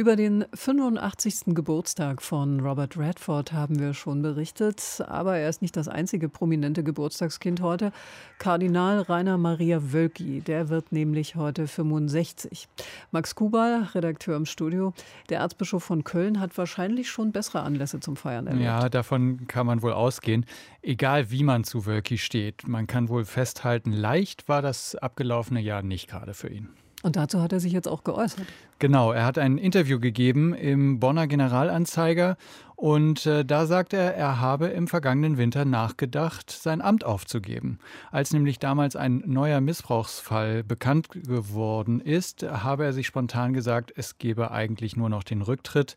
über den 85. Geburtstag von Robert Redford haben wir schon berichtet, aber er ist nicht das einzige prominente Geburtstagskind heute. Kardinal Rainer Maria Wölki, der wird nämlich heute 65. Max Kubal, Redakteur im Studio, der Erzbischof von Köln hat wahrscheinlich schon bessere Anlässe zum Feiern erlebt. Ja, davon kann man wohl ausgehen. Egal wie man zu Wölki steht, man kann wohl festhalten, leicht war das abgelaufene Jahr nicht gerade für ihn. Und dazu hat er sich jetzt auch geäußert. Genau, er hat ein Interview gegeben im Bonner Generalanzeiger und äh, da sagt er, er habe im vergangenen Winter nachgedacht, sein Amt aufzugeben. Als nämlich damals ein neuer Missbrauchsfall bekannt geworden ist, habe er sich spontan gesagt, es gebe eigentlich nur noch den Rücktritt,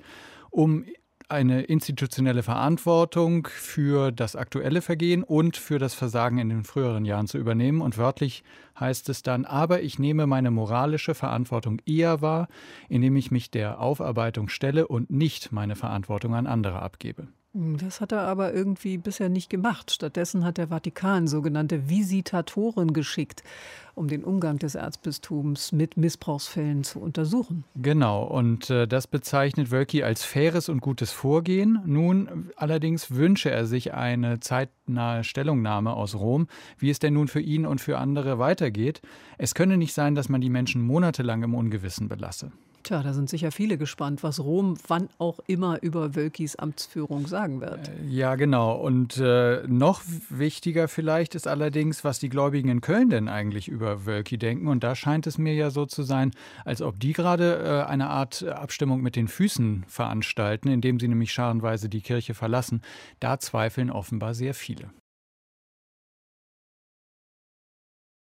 um eine institutionelle Verantwortung für das aktuelle Vergehen und für das Versagen in den früheren Jahren zu übernehmen. Und wörtlich heißt es dann, aber ich nehme meine moralische Verantwortung eher wahr, indem ich mich der Aufarbeitung stelle und nicht meine Verantwortung an andere abgebe. Das hat er aber irgendwie bisher nicht gemacht. Stattdessen hat der Vatikan sogenannte Visitatoren geschickt, um den Umgang des Erzbistums mit Missbrauchsfällen zu untersuchen. Genau, und äh, das bezeichnet Wölki als faires und gutes Vorgehen. Nun allerdings wünsche er sich eine zeitnahe Stellungnahme aus Rom, wie es denn nun für ihn und für andere weitergeht. Es könne nicht sein, dass man die Menschen monatelang im Ungewissen belasse. Tja, da sind sicher viele gespannt, was Rom wann auch immer über Wölkis Amtsführung sagen wird. Äh, ja, genau. Und äh, noch wichtiger vielleicht ist allerdings, was die Gläubigen in Köln denn eigentlich über Wölki denken. Und da scheint es mir ja so zu sein, als ob die gerade äh, eine Art Abstimmung mit den Füßen veranstalten, indem sie nämlich scharenweise die Kirche verlassen. Da zweifeln offenbar sehr viele.